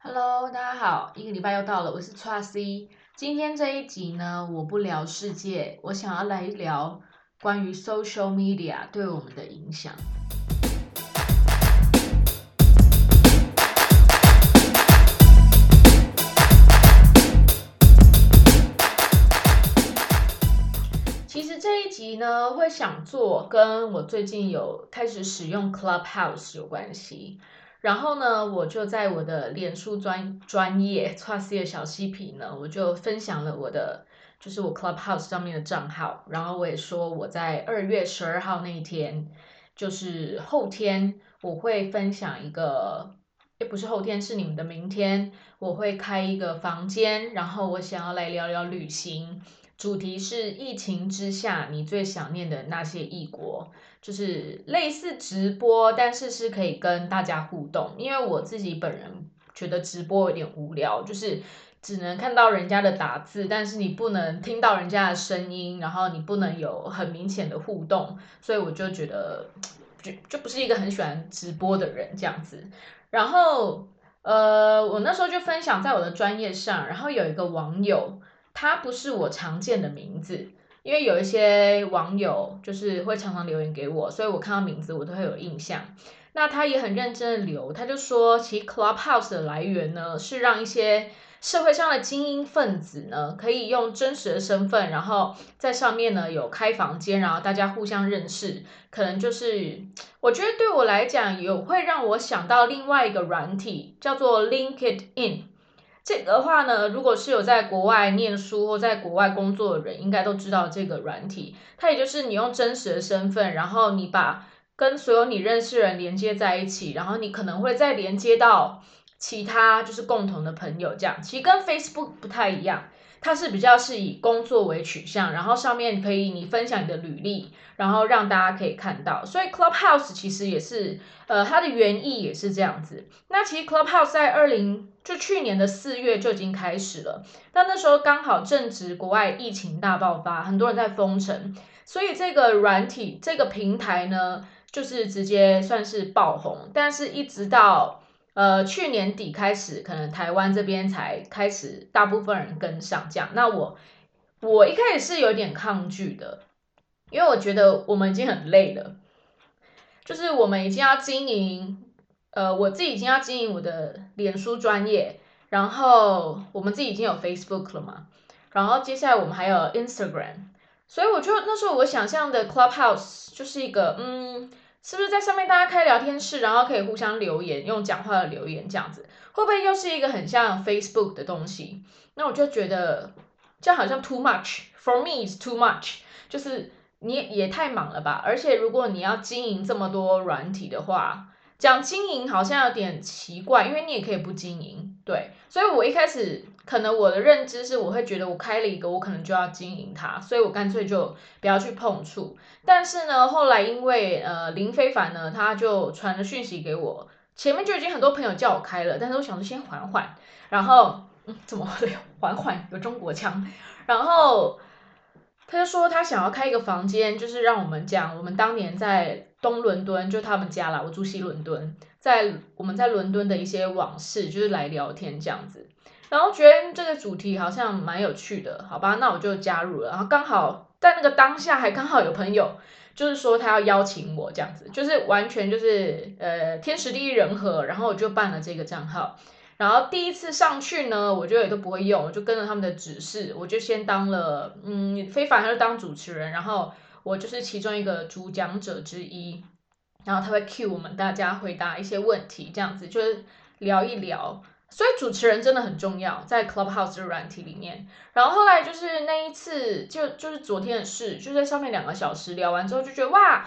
Hello，大家好，一个礼拜又到了，我是 Tracy。今天这一集呢，我不聊世界，我想要来聊关于 social media 对我们的影响。其实这一集呢，会想做跟我最近有开始使用 Clubhouse 有关系。然后呢，我就在我的脸书专专业 Tracy 的小嬉皮呢，我就分享了我的就是我 Clubhouse 上面的账号。然后我也说我在二月十二号那一天，就是后天我会分享一个，也不是后天，是你们的明天，我会开一个房间，然后我想要来聊聊旅行。主题是疫情之下你最想念的那些异国，就是类似直播，但是是可以跟大家互动。因为我自己本人觉得直播有点无聊，就是只能看到人家的打字，但是你不能听到人家的声音，然后你不能有很明显的互动，所以我就觉得就就不是一个很喜欢直播的人这样子。然后呃，我那时候就分享在我的专业上，然后有一个网友。他不是我常见的名字，因为有一些网友就是会常常留言给我，所以我看到名字我都会有印象。那他也很认真的留，他就说，其实 Clubhouse 的来源呢，是让一些社会上的精英分子呢，可以用真实的身份，然后在上面呢有开房间，然后大家互相认识。可能就是我觉得对我来讲，有会让我想到另外一个软体，叫做 LinkedIn。这个的话呢，如果是有在国外念书或在国外工作的人，应该都知道这个软体。它也就是你用真实的身份，然后你把跟所有你认识人连接在一起，然后你可能会再连接到其他就是共同的朋友，这样其实跟 Facebook 不太一样。它是比较是以工作为取向，然后上面可以你分享你的履历，然后让大家可以看到。所以 Clubhouse 其实也是，呃，它的原意也是这样子。那其实 Clubhouse 在二零就去年的四月就已经开始了，但那时候刚好正值国外疫情大爆发，很多人在封城，所以这个软体这个平台呢，就是直接算是爆红，但是一直到。呃，去年底开始，可能台湾这边才开始，大部分人跟上这样。那我我一开始是有点抗拒的，因为我觉得我们已经很累了，就是我们已经要经营，呃，我自己已经要经营我的脸书专业，然后我们自己已经有 Facebook 了嘛，然后接下来我们还有 Instagram，所以我就那时候我想象的 Clubhouse 就是一个，嗯。是不是在上面大家开聊天室，然后可以互相留言，用讲话的留言这样子，会不会又是一个很像 Facebook 的东西？那我就觉得这样好像 too much for me is too much，就是你也太忙了吧？而且如果你要经营这么多软体的话，讲经营好像有点奇怪，因为你也可以不经营，对。所以我一开始。可能我的认知是，我会觉得我开了一个，我可能就要经营它，所以我干脆就不要去碰触。但是呢，后来因为呃林非凡呢，他就传了讯息给我，前面就已经很多朋友叫我开了，但是我想说先缓缓，然后嗯怎么会缓缓有中国腔，然后他就说他想要开一个房间，就是让我们讲我们当年在东伦敦，就他们家啦，我住西伦敦，在我们在伦敦的一些往事，就是来聊天这样子。然后觉得这个主题好像蛮有趣的，好吧，那我就加入了。然后刚好在那个当下，还刚好有朋友就是说他要邀请我这样子，就是完全就是呃天时地利人和，然后我就办了这个账号。然后第一次上去呢，我就也都不会用，我就跟着他们的指示，我就先当了嗯非凡他就当主持人，然后我就是其中一个主讲者之一，然后他会 cue 我们大家回答一些问题，这样子就是聊一聊。所以主持人真的很重要，在 Clubhouse 这软体里面。然后后来就是那一次，就就是昨天的事，就在上面两个小时聊完之后，就觉得哇，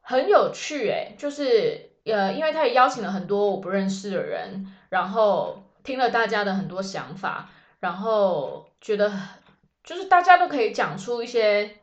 很有趣诶，就是呃，因为他也邀请了很多我不认识的人，然后听了大家的很多想法，然后觉得就是大家都可以讲出一些。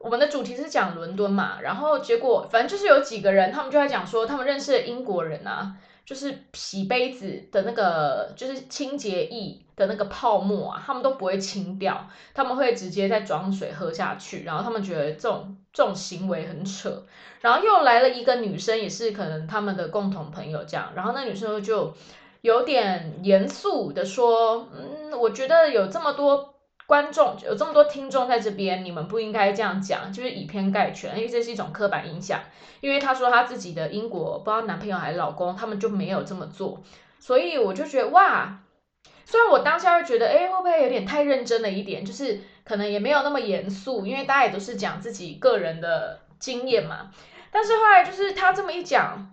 我们的主题是讲伦敦嘛，然后结果反正就是有几个人，他们就在讲说他们认识的英国人啊。就是洗杯子的那个，就是清洁液的那个泡沫啊，他们都不会清掉，他们会直接再装水喝下去，然后他们觉得这种这种行为很扯。然后又来了一个女生，也是可能他们的共同朋友这样，然后那女生就有点严肃的说，嗯，我觉得有这么多观众，有这么多听众在这边，你们不应该这样讲，就是以偏概全，因为这是一种刻板印象。因为他说他自己的英国不知道男朋友还是老公，他们就没有这么做，所以我就觉得哇，虽然我当下会觉得，哎，会不会有点太认真了一点，就是可能也没有那么严肃，因为大家也都是讲自己个人的经验嘛。但是后来就是他这么一讲，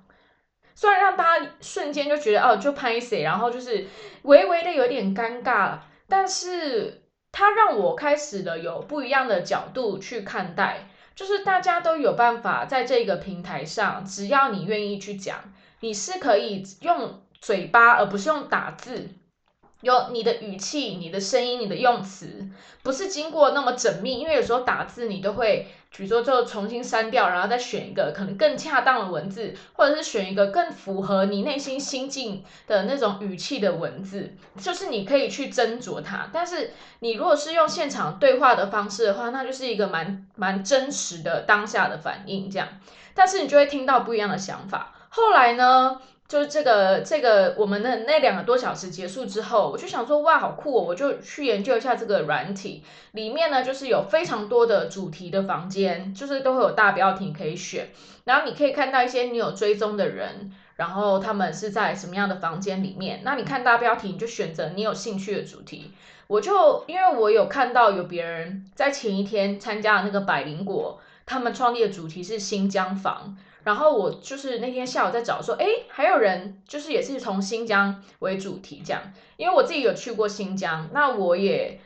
虽然让大家瞬间就觉得哦，就拍谁，然后就是微微的有点尴尬了，但是它让我开始了有不一样的角度去看待，就是大家都有办法在这个平台上，只要你愿意去讲，你是可以用嘴巴而不是用打字。有你的语气、你的声音、你的用词，不是经过那么缜密，因为有时候打字你都会，比如说就重新删掉，然后再选一个可能更恰当的文字，或者是选一个更符合你内心心境的那种语气的文字，就是你可以去斟酌它。但是你如果是用现场对话的方式的话，那就是一个蛮蛮真实的当下的反应这样，但是你就会听到不一样的想法。后来呢？就是这个这个我们的那两个多小时结束之后，我就想说哇，好酷哦！我就去研究一下这个软体，里面呢就是有非常多的主题的房间，就是都会有大标题可以选，然后你可以看到一些你有追踪的人，然后他们是在什么样的房间里面。那你看大标题，你就选择你有兴趣的主题。我就因为我有看到有别人在前一天参加了那个百灵果，他们创立的主题是新疆房。然后我就是那天下午在找，说，哎，还有人就是也是从新疆为主题这样，因为我自己有去过新疆，那我也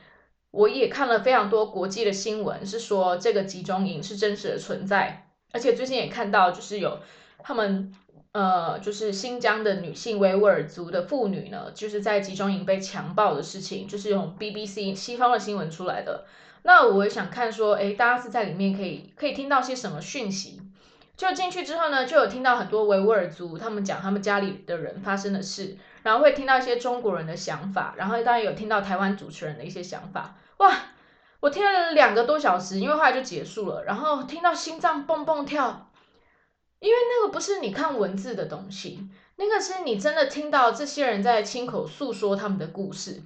我也看了非常多国际的新闻，是说这个集中营是真实的存在，而且最近也看到就是有他们呃，就是新疆的女性维吾尔族的妇女呢，就是在集中营被强暴的事情，就是用 BBC 西方的新闻出来的。那我也想看说，哎，大家是在里面可以可以听到些什么讯息？就进去之后呢，就有听到很多维吾尔族他们讲他们家里的人发生的事，然后会听到一些中国人的想法，然后当然有听到台湾主持人的一些想法。哇，我听了两个多小时，因为后来就结束了，然后听到心脏蹦蹦跳，因为那个不是你看文字的东西，那个是你真的听到这些人在亲口诉说他们的故事。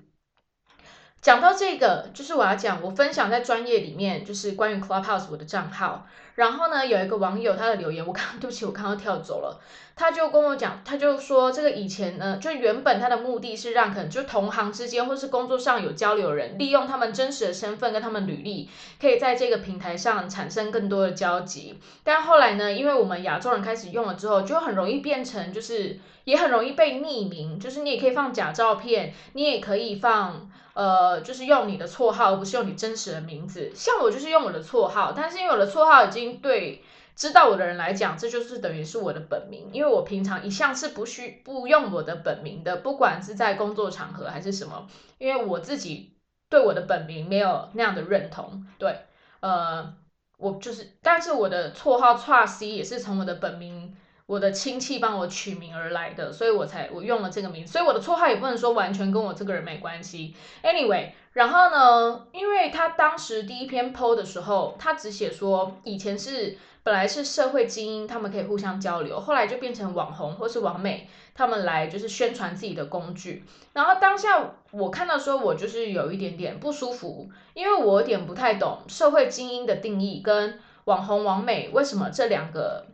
讲到这个，就是我要讲，我分享在专业里面，就是关于 Clubhouse 我的账号。然后呢，有一个网友他的留言，我刚对不起，我刚刚跳走了。他就跟我讲，他就说这个以前呢，就原本他的目的是让可能就同行之间或是工作上有交流的人，利用他们真实的身份跟他们履历，可以在这个平台上产生更多的交集。但后来呢，因为我们亚洲人开始用了之后，就很容易变成就是也很容易被匿名，就是你也可以放假照片，你也可以放。呃，就是用你的绰号，而不是用你真实的名字。像我就是用我的绰号，但是因为我的绰号已经对知道我的人来讲，这就是等于是我的本名。因为我平常一向是不需不用我的本名的，不管是在工作场合还是什么，因为我自己对我的本名没有那样的认同。对，呃，我就是，但是我的绰号 t r u s t 也是从我的本名。我的亲戚帮我取名而来的，所以我才我用了这个名字，所以我的绰号也不能说完全跟我这个人没关系。Anyway，然后呢，因为他当时第一篇 PO 的时候，他只写说以前是本来是社会精英，他们可以互相交流，后来就变成网红或是网美，他们来就是宣传自己的工具。然后当下我看到说，我就是有一点点不舒服，因为我有点不太懂社会精英的定义跟网红网美为什么这两个。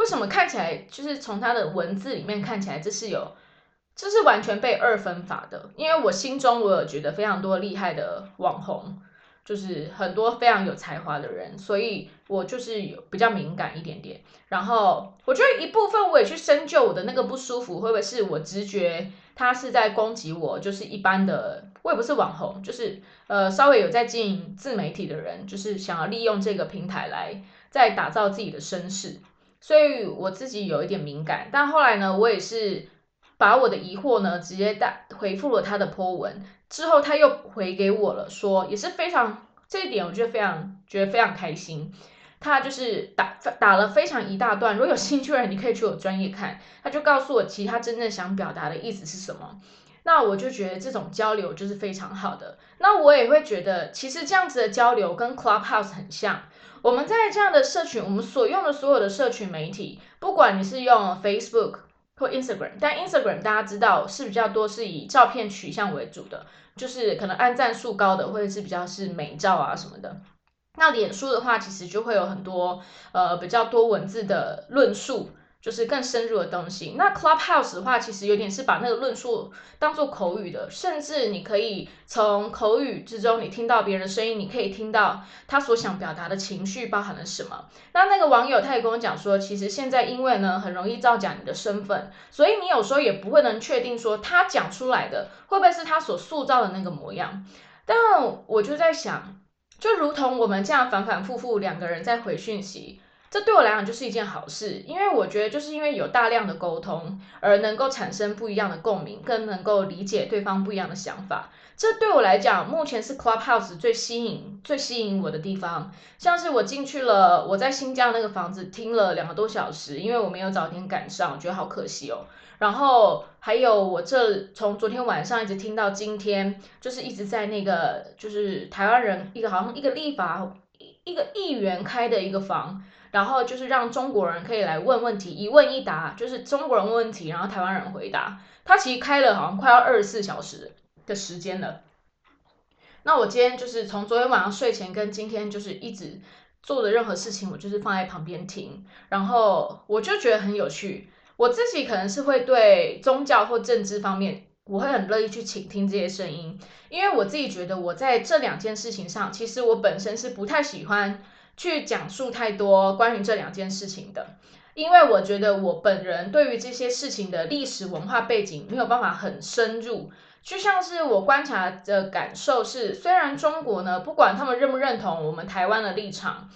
为什么看起来就是从他的文字里面看起来这是有，这是完全被二分法的？因为我心中我有觉得非常多厉害的网红，就是很多非常有才华的人，所以我就是有比较敏感一点点。然后我觉得一部分我也去深究我的那个不舒服，会不会是我直觉他是在攻击我？就是一般的，我也不是网红，就是呃稍微有在经营自媒体的人，就是想要利用这个平台来再打造自己的身世。所以我自己有一点敏感，但后来呢，我也是把我的疑惑呢直接打回复了他的 po 文，之后他又回给我了，说也是非常这一点，我觉得非常觉得非常开心。他就是打打了非常一大段，如果有兴趣的人，你可以去我专业看，他就告诉我其实他真正想表达的意思是什么。那我就觉得这种交流就是非常好的。那我也会觉得，其实这样子的交流跟 Clubhouse 很像。我们在这样的社群，我们所用的所有的社群媒体，不管你是用 Facebook，或 Instagram，但 Instagram 大家知道是比较多是以照片取向为主的，就是可能按赞数高的，或者是比较是美照啊什么的。那脸书的话，其实就会有很多呃比较多文字的论述。就是更深入的东西。那 Clubhouse 的话，其实有点是把那个论述当做口语的，甚至你可以从口语之中，你听到别人的声音，你可以听到他所想表达的情绪包含了什么。那那个网友他也跟我讲说，其实现在因为呢很容易造假你的身份，所以你有时候也不会能确定说他讲出来的会不会是他所塑造的那个模样。但我就在想，就如同我们这样反反复复两个人在回讯息。这对我来讲就是一件好事，因为我觉得就是因为有大量的沟通，而能够产生不一样的共鸣，更能够理解对方不一样的想法。这对我来讲，目前是 Clubhouse 最吸引、最吸引我的地方。像是我进去了，我在新疆那个房子听了两个多小时，因为我没有早点赶上，我觉得好可惜哦。然后还有我这从昨天晚上一直听到今天，就是一直在那个就是台湾人一个好像一个立法一个议员开的一个房。然后就是让中国人可以来问问题，一问一答，就是中国人问问题，然后台湾人回答。他其实开了好像快要二十四小时的时间了。那我今天就是从昨天晚上睡前跟今天就是一直做的任何事情，我就是放在旁边听，然后我就觉得很有趣。我自己可能是会对宗教或政治方面，我会很乐意去倾听这些声音，因为我自己觉得我在这两件事情上，其实我本身是不太喜欢。去讲述太多关于这两件事情的，因为我觉得我本人对于这些事情的历史文化背景没有办法很深入。就像是我观察的感受是，虽然中国呢不管他们认不认同我们台湾的立场，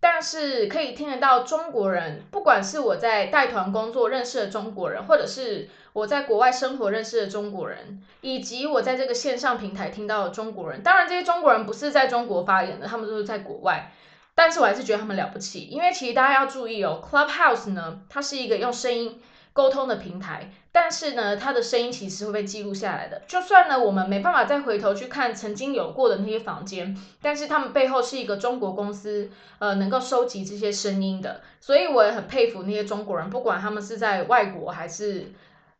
但是可以听得到中国人，不管是我在带团工作认识的中国人，或者是我在国外生活认识的中国人，以及我在这个线上平台听到的中国人，当然这些中国人不是在中国发言的，他们都是在国外。但是我还是觉得他们了不起，因为其实大家要注意哦，Clubhouse 呢，它是一个用声音沟通的平台，但是呢，它的声音其实会被记录下来的。就算呢，我们没办法再回头去看曾经有过的那些房间，但是他们背后是一个中国公司，呃，能够收集这些声音的。所以我也很佩服那些中国人，不管他们是在外国还是。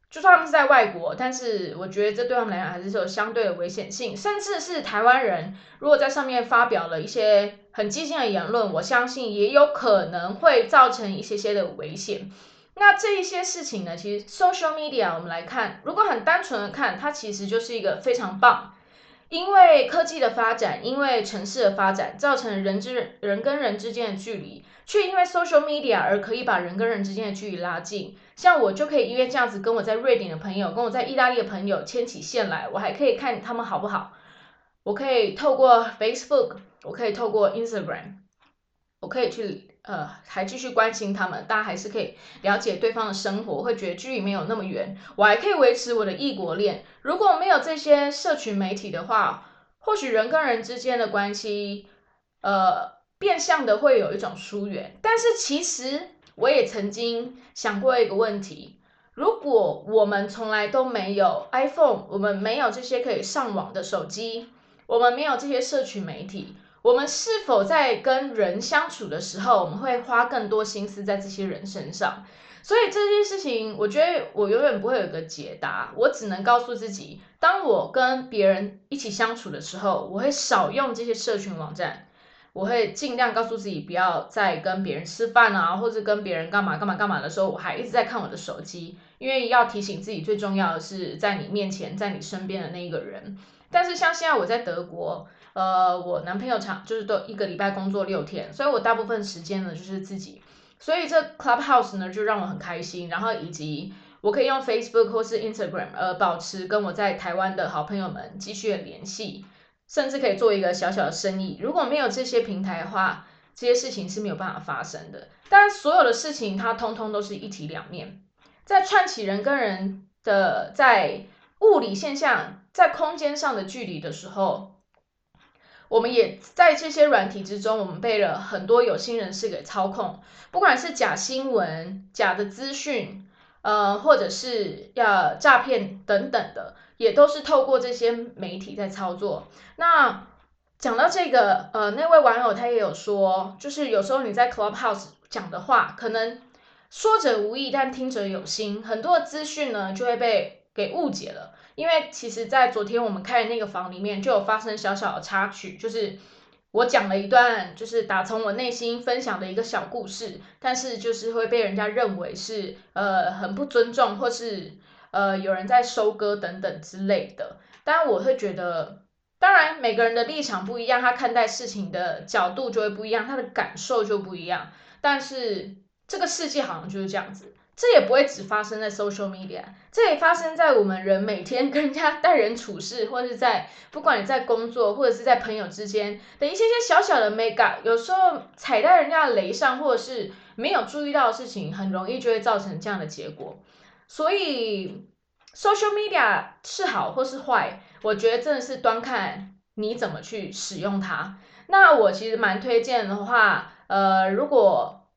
就算他们是在外国，但是我觉得这对他们来讲还是有相对的危险性。甚至是台湾人，如果在上面发表了一些很激进的言论，我相信也有可能会造成一些些的危险。那这一些事情呢，其实 social media 我们来看，如果很单纯的看，它其实就是一个非常棒，因为科技的发展，因为城市的发展，造成人之人跟人之间的距离。却因为 social media 而可以把人跟人之间的距离拉近，像我就可以因为这样子跟我在瑞典的朋友，跟我在意大利的朋友牵起线来，我还可以看他们好不好，我可以透过 Facebook，我可以透过 Instagram，我可以去呃还继续关心他们，大家还是可以了解对方的生活，会觉得距离没有那么远，我还可以维持我的异国恋。如果没有这些社群媒体的话，或许人跟人之间的关系，呃。变相的会有一种疏远，但是其实我也曾经想过一个问题：如果我们从来都没有 iPhone，我们没有这些可以上网的手机，我们没有这些社群媒体，我们是否在跟人相处的时候，我们会花更多心思在这些人身上？所以这件事情，我觉得我永远不会有个解答，我只能告诉自己：当我跟别人一起相处的时候，我会少用这些社群网站。我会尽量告诉自己，不要再跟别人吃饭啊，或者跟别人干嘛干嘛干嘛的时候，我还一直在看我的手机，因为要提醒自己，最重要的是在你面前，在你身边的那一个人。但是像现在我在德国，呃，我男朋友常就是都一个礼拜工作六天，所以我大部分时间呢就是自己，所以这 Clubhouse 呢就让我很开心，然后以及我可以用 Facebook 或是 Instagram 呃保持跟我在台湾的好朋友们继续联系。甚至可以做一个小小的生意。如果没有这些平台的话，这些事情是没有办法发生的。但所有的事情，它通通都是一体两面。在串起人跟人的在物理现象、在空间上的距离的时候，我们也在这些软体之中，我们被了很多有心人士给操控。不管是假新闻、假的资讯，呃，或者是要诈骗等等的。也都是透过这些媒体在操作。那讲到这个，呃，那位网友他也有说，就是有时候你在 Clubhouse 讲的话，可能说者无意，但听者有心，很多的资讯呢就会被给误解了。因为其实，在昨天我们开的那个房里面，就有发生小小的插曲，就是我讲了一段，就是打从我内心分享的一个小故事，但是就是会被人家认为是呃很不尊重，或是呃有人在收割等等之类的。当然，我会觉得，当然每个人的立场不一样，他看待事情的角度就会不一样，他的感受就不一样。但是这个世界好像就是这样子。这也不会只发生在 social media，这也发生在我们人每天跟人家待人处事，或是在不管你在工作或者是在朋友之间的一些些小小的 make up，有时候踩在人家的雷上，或者是没有注意到的事情，很容易就会造成这样的结果。所以 social media 是好或是坏，我觉得真的是端看你怎么去使用它。那我其实蛮推荐的话，呃，如果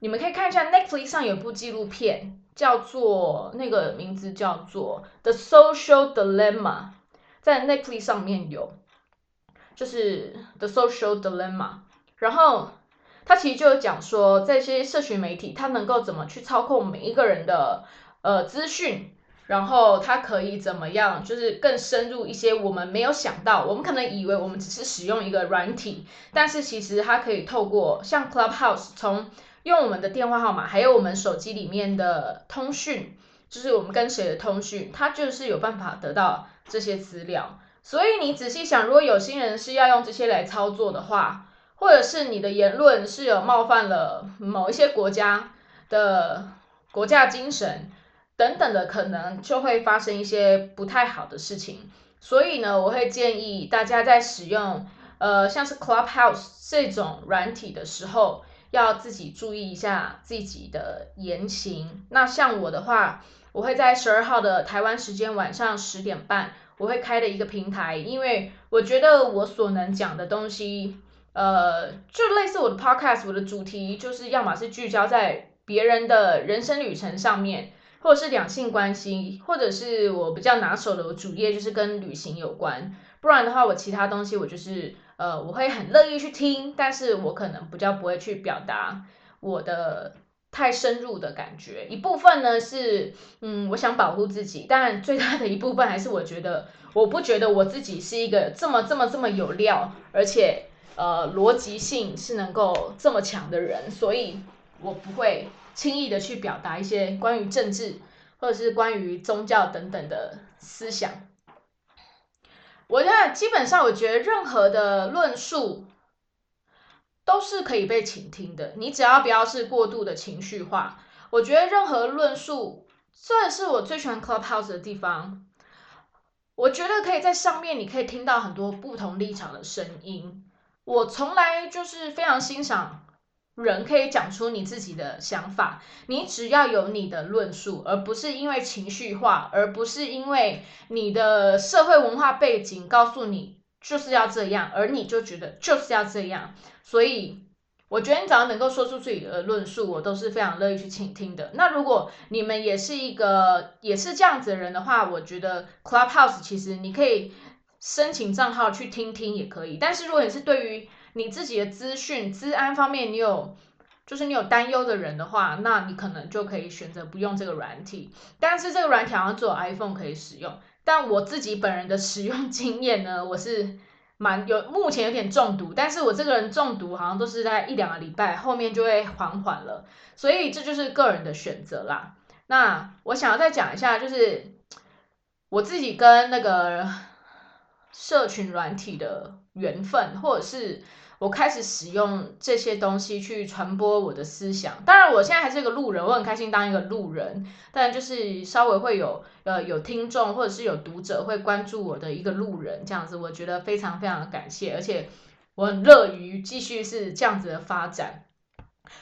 你们可以看一下 Netflix 上有部纪录片，叫做那个名字叫做《The Social Dilemma》，在 Netflix 上面有，就是《The Social Dilemma》。然后它其实就讲说，这些社群媒体它能够怎么去操控每一个人的呃资讯，然后它可以怎么样，就是更深入一些我们没有想到，我们可能以为我们只是使用一个软体，但是其实它可以透过像 Clubhouse 从用我们的电话号码，还有我们手机里面的通讯，就是我们跟谁的通讯，它就是有办法得到这些资料。所以你仔细想，如果有心人是要用这些来操作的话，或者是你的言论是有冒犯了某一些国家的国家精神等等的，可能就会发生一些不太好的事情。所以呢，我会建议大家在使用呃像是 Clubhouse 这种软体的时候。要自己注意一下自己的言行。那像我的话，我会在十二号的台湾时间晚上十点半，我会开的一个平台，因为我觉得我所能讲的东西，呃，就类似我的 podcast，我的主题就是要么是聚焦在别人的人生旅程上面，或者是两性关系，或者是我比较拿手的我主业就是跟旅行有关。不然的话，我其他东西我就是。呃，我会很乐意去听，但是我可能比较不会去表达我的太深入的感觉。一部分呢是，嗯，我想保护自己，但最大的一部分还是我觉得，我不觉得我自己是一个这么这么这么有料，而且呃逻辑性是能够这么强的人，所以我不会轻易的去表达一些关于政治或者是关于宗教等等的思想。我现在基本上，我觉得任何的论述都是可以被倾听的。你只要不要是过度的情绪化，我觉得任何论述，这是我最喜欢 Clubhouse 的地方。我觉得可以在上面，你可以听到很多不同立场的声音。我从来就是非常欣赏。人可以讲出你自己的想法，你只要有你的论述，而不是因为情绪化，而不是因为你的社会文化背景告诉你就是要这样，而你就觉得就是要这样。所以，我觉得你只要能够说出自己的论述，我都是非常乐意去倾听的。那如果你们也是一个也是这样子的人的话，我觉得 Clubhouse 其实你可以申请账号去听听也可以。但是如果你是对于你自己的资讯、资安方面，你有就是你有担忧的人的话，那你可能就可以选择不用这个软体。但是这个软体好像只有 iPhone 可以使用。但我自己本人的使用经验呢，我是蛮有目前有点中毒，但是我这个人中毒好像都是在一两个礼拜，后面就会缓缓了。所以这就是个人的选择啦。那我想要再讲一下，就是我自己跟那个社群软体的缘分，或者是。我开始使用这些东西去传播我的思想。当然，我现在还是一个路人，我很开心当一个路人。但就是稍微会有呃有听众或者是有读者会关注我的一个路人这样子，我觉得非常非常的感谢，而且我很乐于继续是这样子的发展。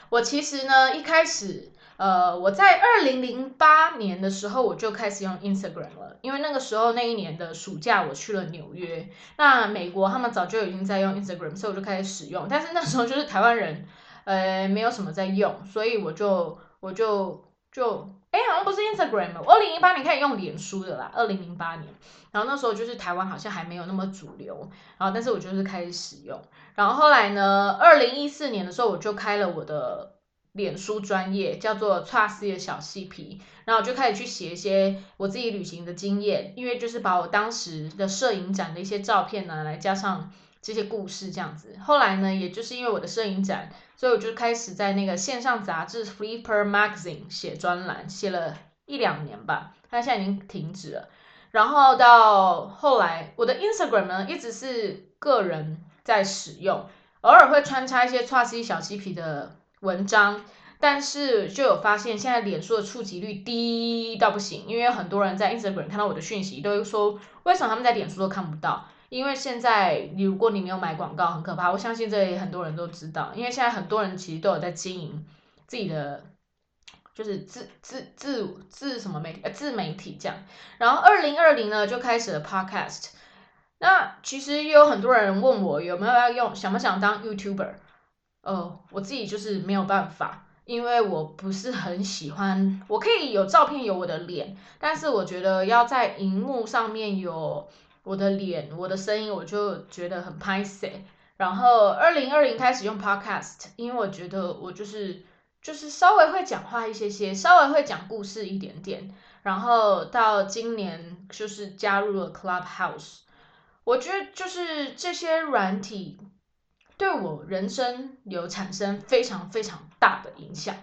我其实呢一开始。呃，我在二零零八年的时候我就开始用 Instagram 了，因为那个时候那一年的暑假我去了纽约，那美国他们早就已经在用 Instagram，所以我就开始使用。但是那时候就是台湾人，呃，没有什么在用，所以我就我就就哎，好像不是 Instagram，二零零八年开始用脸书的啦，二零零八年，然后那时候就是台湾好像还没有那么主流，然后但是我就是开始使用，然后后来呢，二零一四年的时候我就开了我的。脸书专业，叫做 Trust 的小细皮，然后我就开始去写一些我自己旅行的经验，因为就是把我当时的摄影展的一些照片呢，来加上这些故事这样子。后来呢，也就是因为我的摄影展，所以我就开始在那个线上杂志 Flipper Magazine 写专栏，写了一两年吧，但现在已经停止了。然后到后来，我的 Instagram 呢一直是个人在使用，偶尔会穿插一些 Trust 小细皮的文章，但是就有发现现在脸书的触及率低到不行，因为很多人在 Instagram 看到我的讯息，都会说为什么他们在脸书都看不到？因为现在你如果你没有买广告，很可怕。我相信这里很多人都知道，因为现在很多人其实都有在经营自己的。就是自自自自什么媒体自媒体这样，然后二零二零呢就开始了 podcast。那其实也有很多人问我有没有要用，想不想当 YouTuber？呃，我自己就是没有办法，因为我不是很喜欢。我可以有照片有我的脸，但是我觉得要在荧幕上面有我的脸、我的声音，我就觉得很拍 C。然后二零二零开始用 podcast，因为我觉得我就是。就是稍微会讲话一些些，稍微会讲故事一点点，然后到今年就是加入了 Clubhouse，我觉得就是这些软体对我人生有产生非常非常大的影响。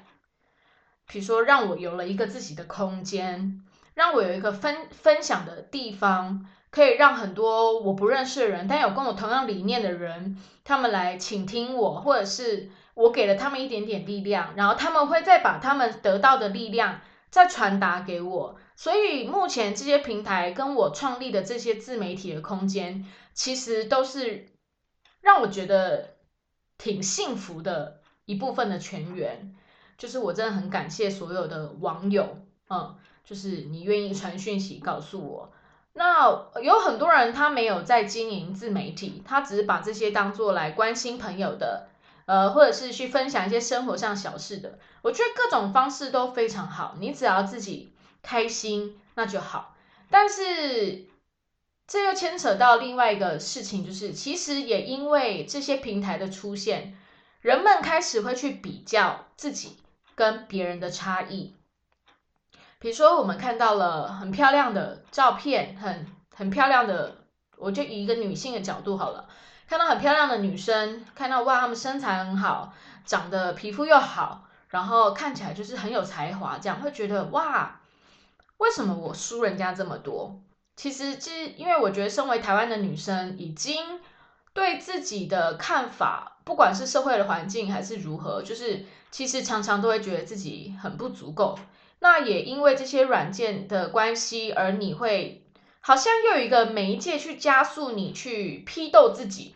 比如说，让我有了一个自己的空间，让我有一个分分享的地方，可以让很多我不认识的人，但有跟我同样理念的人，他们来倾听我，或者是。我给了他们一点点力量，然后他们会再把他们得到的力量再传达给我。所以目前这些平台跟我创立的这些自媒体的空间，其实都是让我觉得挺幸福的一部分的全员。就是我真的很感谢所有的网友，嗯，就是你愿意传讯息告诉我。那有很多人他没有在经营自媒体，他只是把这些当做来关心朋友的。呃，或者是去分享一些生活上小事的，我觉得各种方式都非常好。你只要自己开心，那就好。但是这又牵扯到另外一个事情，就是其实也因为这些平台的出现，人们开始会去比较自己跟别人的差异。比如说，我们看到了很漂亮的照片，很很漂亮的，我就以一个女性的角度好了。看到很漂亮的女生，看到哇，她们身材很好，长得皮肤又好，然后看起来就是很有才华，这样会觉得哇，为什么我输人家这么多？其实，其实因为我觉得，身为台湾的女生，已经对自己的看法，不管是社会的环境还是如何，就是其实常常都会觉得自己很不足够。那也因为这些软件的关系，而你会好像又有一个媒介去加速你去批斗自己。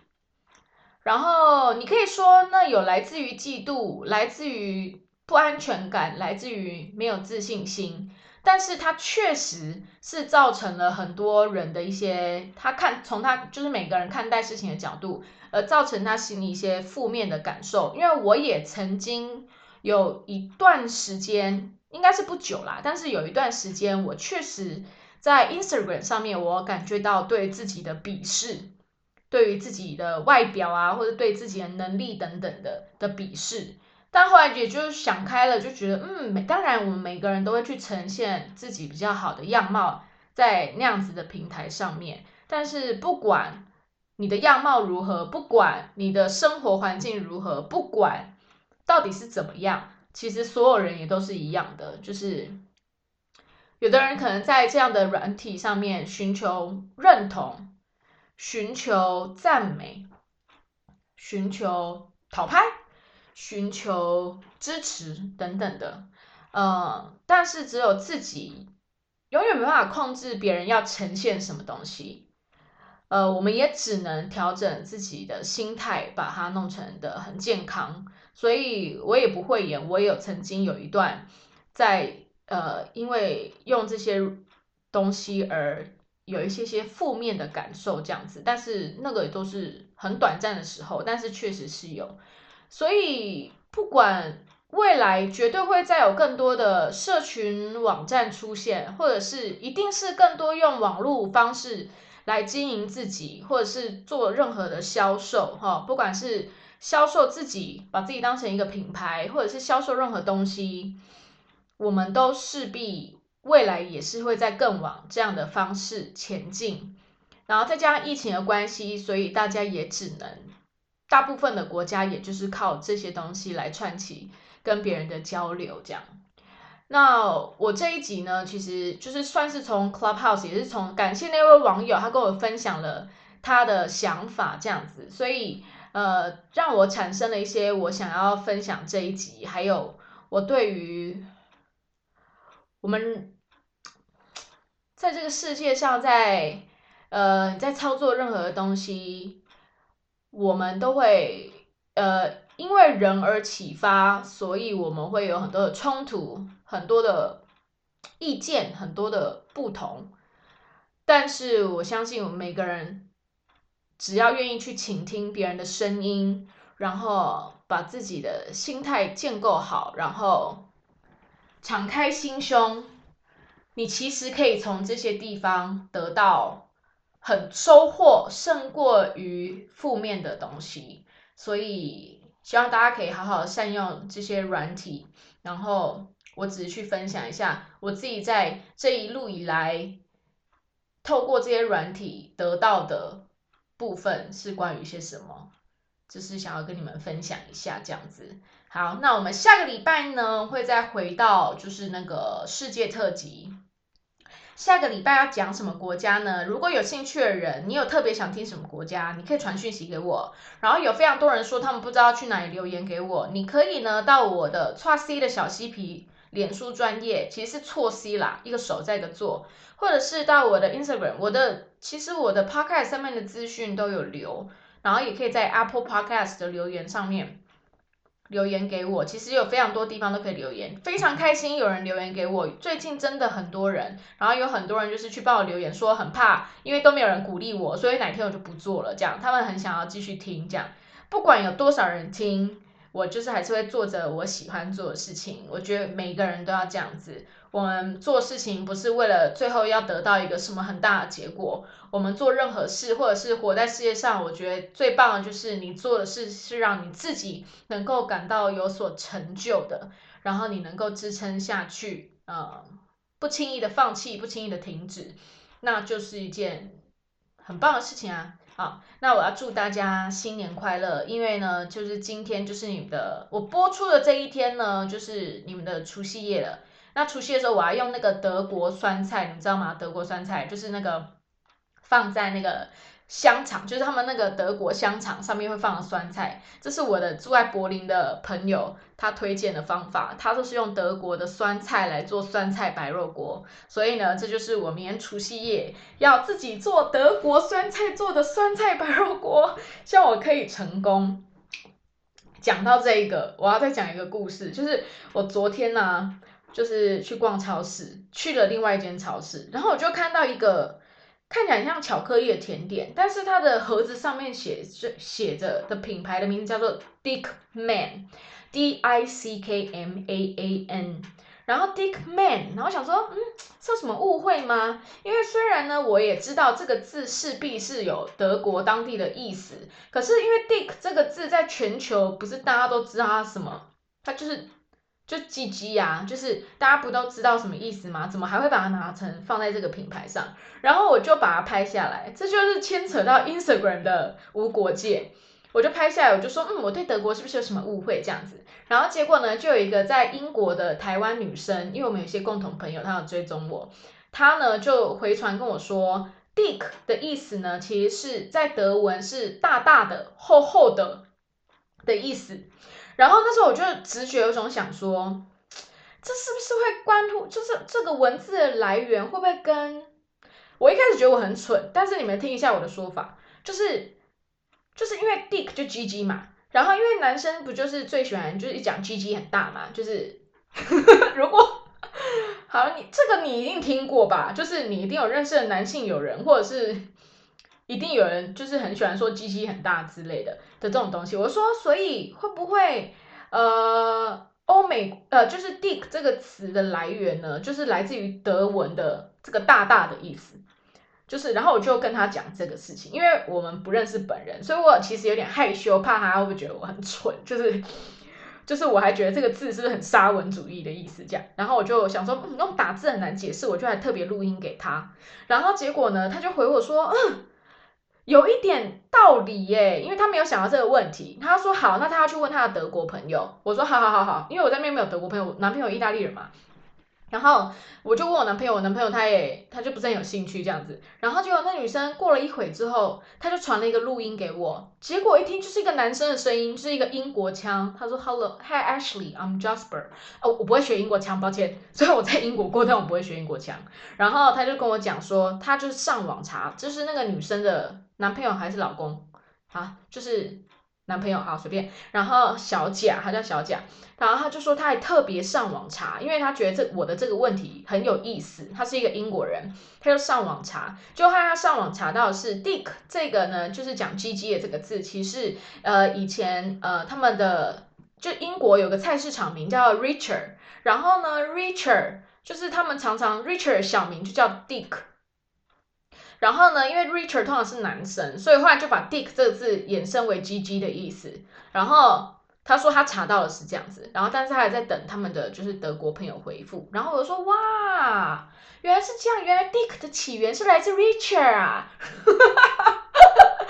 然后你可以说，那有来自于嫉妒，来自于不安全感，来自于没有自信心，但是它确实是造成了很多人的一些，他看从他就是每个人看待事情的角度，而造成他心里一些负面的感受。因为我也曾经有一段时间，应该是不久啦，但是有一段时间，我确实在 Instagram 上面，我感觉到对自己的鄙视。对于自己的外表啊，或者对自己的能力等等的的鄙视，但后来也就想开了，就觉得嗯，当然我们每个人都会去呈现自己比较好的样貌在那样子的平台上面。但是不管你的样貌如何，不管你的生活环境如何，不管到底是怎么样，其实所有人也都是一样的，就是有的人可能在这样的软体上面寻求认同。寻求赞美，寻求讨拍，寻求支持等等的，呃，但是只有自己永远没办法控制别人要呈现什么东西，呃，我们也只能调整自己的心态，把它弄成的很健康。所以我也不会演，我也有曾经有一段在呃，因为用这些东西而。有一些些负面的感受这样子，但是那个都是很短暂的时候，但是确实是有，所以不管未来绝对会再有更多的社群网站出现，或者是一定是更多用网络方式来经营自己，或者是做任何的销售哈，不管是销售自己，把自己当成一个品牌，或者是销售任何东西，我们都势必未来也是会在更往这样的方式前进。然后再加上疫情的关系，所以大家也只能，大部分的国家也就是靠这些东西来串起跟别人的交流，这样。那我这一集呢，其实就是算是从 Clubhouse，也是从感谢那位网友，他跟我分享了他的想法这样子，所以呃，让我产生了一些我想要分享这一集，还有我对于我们在这个世界上在。呃，在操作任何的东西，我们都会呃因为人而启发，所以我们会有很多的冲突，很多的意见，很多的不同。但是我相信，我们每个人只要愿意去倾听别人的声音，然后把自己的心态建构好，然后敞开心胸，你其实可以从这些地方得到。很收获胜过于负面的东西，所以希望大家可以好好善用这些软体。然后我只是去分享一下我自己在这一路以来透过这些软体得到的部分是关于一些什么，就是想要跟你们分享一下这样子。好，那我们下个礼拜呢会再回到就是那个世界特辑。下个礼拜要讲什么国家呢？如果有兴趣的人，你有特别想听什么国家，你可以传讯息给我。然后有非常多人说他们不知道去哪里留言给我，你可以呢到我的错 C 的小嬉皮脸书专业，其实是错 C 啦，一个手在一个做，或者是到我的 Instagram，我的其实我的 Podcast 上面的资讯都有留，然后也可以在 Apple Podcast 的留言上面。留言给我，其实有非常多地方都可以留言，非常开心有人留言给我。最近真的很多人，然后有很多人就是去帮我留言，说很怕，因为都没有人鼓励我，所以哪天我就不做了。这样，他们很想要继续听，这样不管有多少人听，我就是还是会做着我喜欢做的事情。我觉得每个人都要这样子。我们做事情不是为了最后要得到一个什么很大的结果。我们做任何事，或者是活在世界上，我觉得最棒的就是你做的事是让你自己能够感到有所成就的，然后你能够支撑下去，呃，不轻易的放弃，不轻易的停止，那就是一件很棒的事情啊！好，那我要祝大家新年快乐，因为呢，就是今天就是你们的我播出的这一天呢，就是你们的除夕夜了。那除夕的时候，我要用那个德国酸菜，你知道吗？德国酸菜就是那个放在那个香肠，就是他们那个德国香肠上面会放的酸菜。这是我的住在柏林的朋友他推荐的方法，他都是用德国的酸菜来做酸菜白肉锅。所以呢，这就是我明天除夕夜要自己做德国酸菜做的酸菜白肉锅，希望我可以成功。讲到这一个，我要再讲一个故事，就是我昨天呢。就是去逛超市，去了另外一间超市，然后我就看到一个看起来像巧克力的甜点，但是它的盒子上面写着写着的品牌的名字叫做 Dick Man，D I C K M A A N，然后 Dick Man，然后想说，嗯，是有什么误会吗？因为虽然呢，我也知道这个字势必是有德国当地的意思，可是因为 Dick 这个字在全球不是大家都知道它什么，它就是。就鸡鸡呀，就是大家不都知道什么意思吗？怎么还会把它拿成放在这个品牌上？然后我就把它拍下来，这就是牵扯到 Instagram 的无国界。我就拍下来，我就说，嗯，我对德国是不是有什么误会这样子？然后结果呢，就有一个在英国的台湾女生，因为我们有些共同朋友，她有追踪我，她呢就回传跟我说，Dick 的意思呢，其实是在德文是大大的、厚厚的的意思。然后那时候我就直觉有种想说，这是不是会关乎，就是这个文字的来源会不会跟我一开始觉得我很蠢，但是你们听一下我的说法，就是就是因为 dick 就 G G 嘛，然后因为男生不就是最喜欢就是一讲 G G 很大嘛，就是 如果好你这个你一定听过吧，就是你一定有认识的男性友人或者是。一定有人就是很喜欢说鸡鸡很大之类的的这种东西。我说，所以会不会呃，欧美呃，就是 dick 这个词的来源呢，就是来自于德文的这个大大的意思。就是，然后我就跟他讲这个事情，因为我们不认识本人，所以我其实有点害羞，怕他会不会觉得我很蠢，就是，就是我还觉得这个字是不是很沙文主义的意思这样，然后我就想说，嗯，用打字很难解释，我就还特别录音给他，然后结果呢，他就回我说，嗯，有一点道理耶，因为他没有想到这个问题，他说好，那他要去问他的德国朋友，我说好好好好，因为我在那边没有德国朋友，男朋友意大利人嘛。然后我就问我男朋友，我男朋友他也他就不是很有兴趣这样子。然后结果那女生过了一会之后，他就传了一个录音给我，结果一听就是一个男生的声音，就是一个英国腔。他说：“Hello，Hi Ashley，I'm Jasper。”哦，我不会学英国腔，抱歉。虽然我在英国过，但我不会学英国腔。然后他就跟我讲说，他就是上网查，就是那个女生的男朋友还是老公，啊，就是。男朋友好随便，然后小贾，他叫小贾，然后他就说他还特别上网查，因为他觉得这我的这个问题很有意思。他是一个英国人，他就上网查，就看他上网查到是 Dick 这个呢，就是讲 GG 的这个字，其实呃以前呃他们的就英国有个菜市场名叫 Richard，然后呢 Richard 就是他们常常 Richard 小名就叫 Dick。然后呢，因为 Richard 通常是男生，所以后来就把 Dick 这个字衍生为 GG 的意思。然后他说他查到的是这样子，然后但是他还在等他们的就是德国朋友回复。然后我就说哇，原来是这样，原来 Dick 的起源是来自 Richard 啊。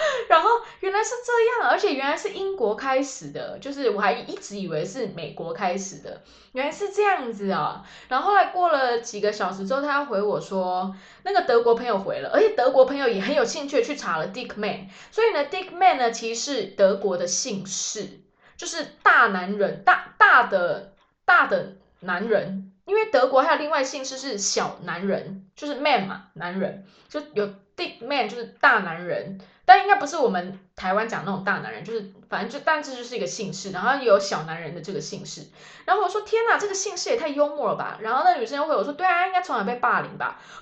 然后原来是这样，而且原来是英国开始的，就是我还一直以为是美国开始的，原来是这样子啊。然后后来过了几个小时之后，他要回我说，那个德国朋友回了，而且德国朋友也很有兴趣去查了 Dickman，所以呢，Dickman 呢其实是德国的姓氏，就是大男人，大大的大的男人，因为德国还有另外姓氏是小男人，就是 man 嘛，男人就有 Dickman 就是大男人。但应该不是我们台湾讲那种大男人，就是反正就，但这就是一个姓氏，然后有小男人的这个姓氏。然后我说天哪，这个姓氏也太幽默了吧！然后那女生又回我说，对啊，应该从小被霸凌吧。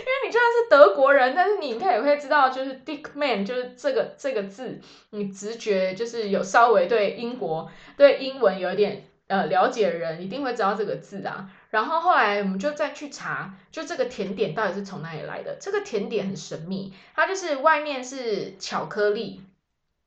因为你就算是德国人，但是你应该也会知道，就是 Dickman 就是这个这个字，你直觉就是有稍微对英国对英文有一点呃了解的人，一定会知道这个字啊。然后后来我们就再去查，就这个甜点到底是从哪里来的？这个甜点很神秘，它就是外面是巧克力。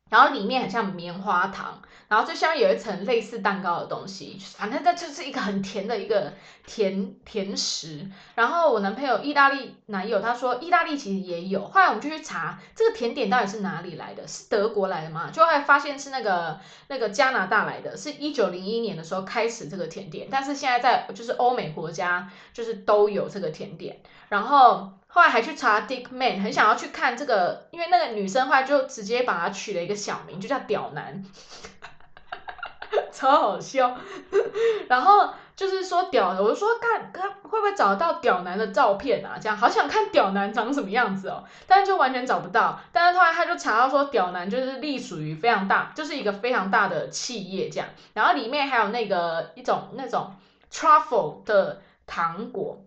然后里面很像棉花糖，然后最下面有一层类似蛋糕的东西，反正这就是一个很甜的一个 甜甜食。然后我男朋友意大利男友他说意大利其实也有，后来我们就去查这个甜点到底是哪里来的，是德国来的吗？就后发现是那个那个加拿大来的，是一九零一年的时候开始这个甜点，但是现在在就是欧美国家就是都有这个甜点，然后。后来还去查 Dickman，很想要去看这个，因为那个女生后来就直接把他取了一个小名，就叫屌男，超好笑。然后就是说屌，我就说看看会不会找到屌男的照片啊？这样好想看屌男长什么样子哦，但是就完全找不到。但是后来他就查到说屌男就是隶属于非常大，就是一个非常大的企业这样，然后里面还有那个一种那种 truffle 的糖果。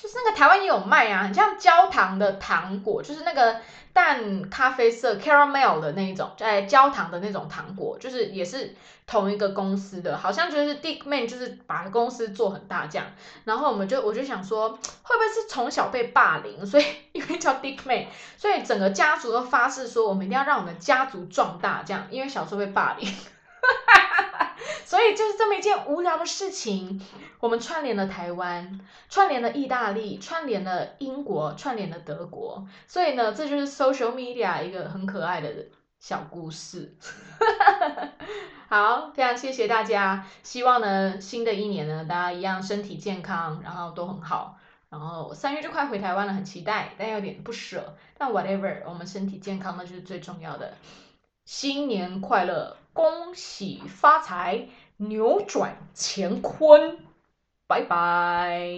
就是那个台湾也有卖啊，很像焦糖的糖果，就是那个淡咖啡色 caramel 的那一种，在焦糖的那种糖果，就是也是同一个公司的，好像就是 Dickman 就是把公司做很大这样。然后我们就我就想说，会不会是从小被霸凌，所以因为叫 Dickman，所以整个家族都发誓说，我们一定要让我们家族壮大，这样，因为小时候被霸凌。所以就是这么一件无聊的事情，我们串联了台湾，串联了意大利，串联了英国，串联了德国。所以呢，这就是 social media 一个很可爱的小故事。好，非常谢谢大家，希望呢新的一年呢大家一样身体健康，然后都很好。然后三月就快回台湾了，很期待，但有点不舍。但 whatever，我们身体健康那就是最重要的。新年快乐！恭喜发财，扭转乾坤，拜拜。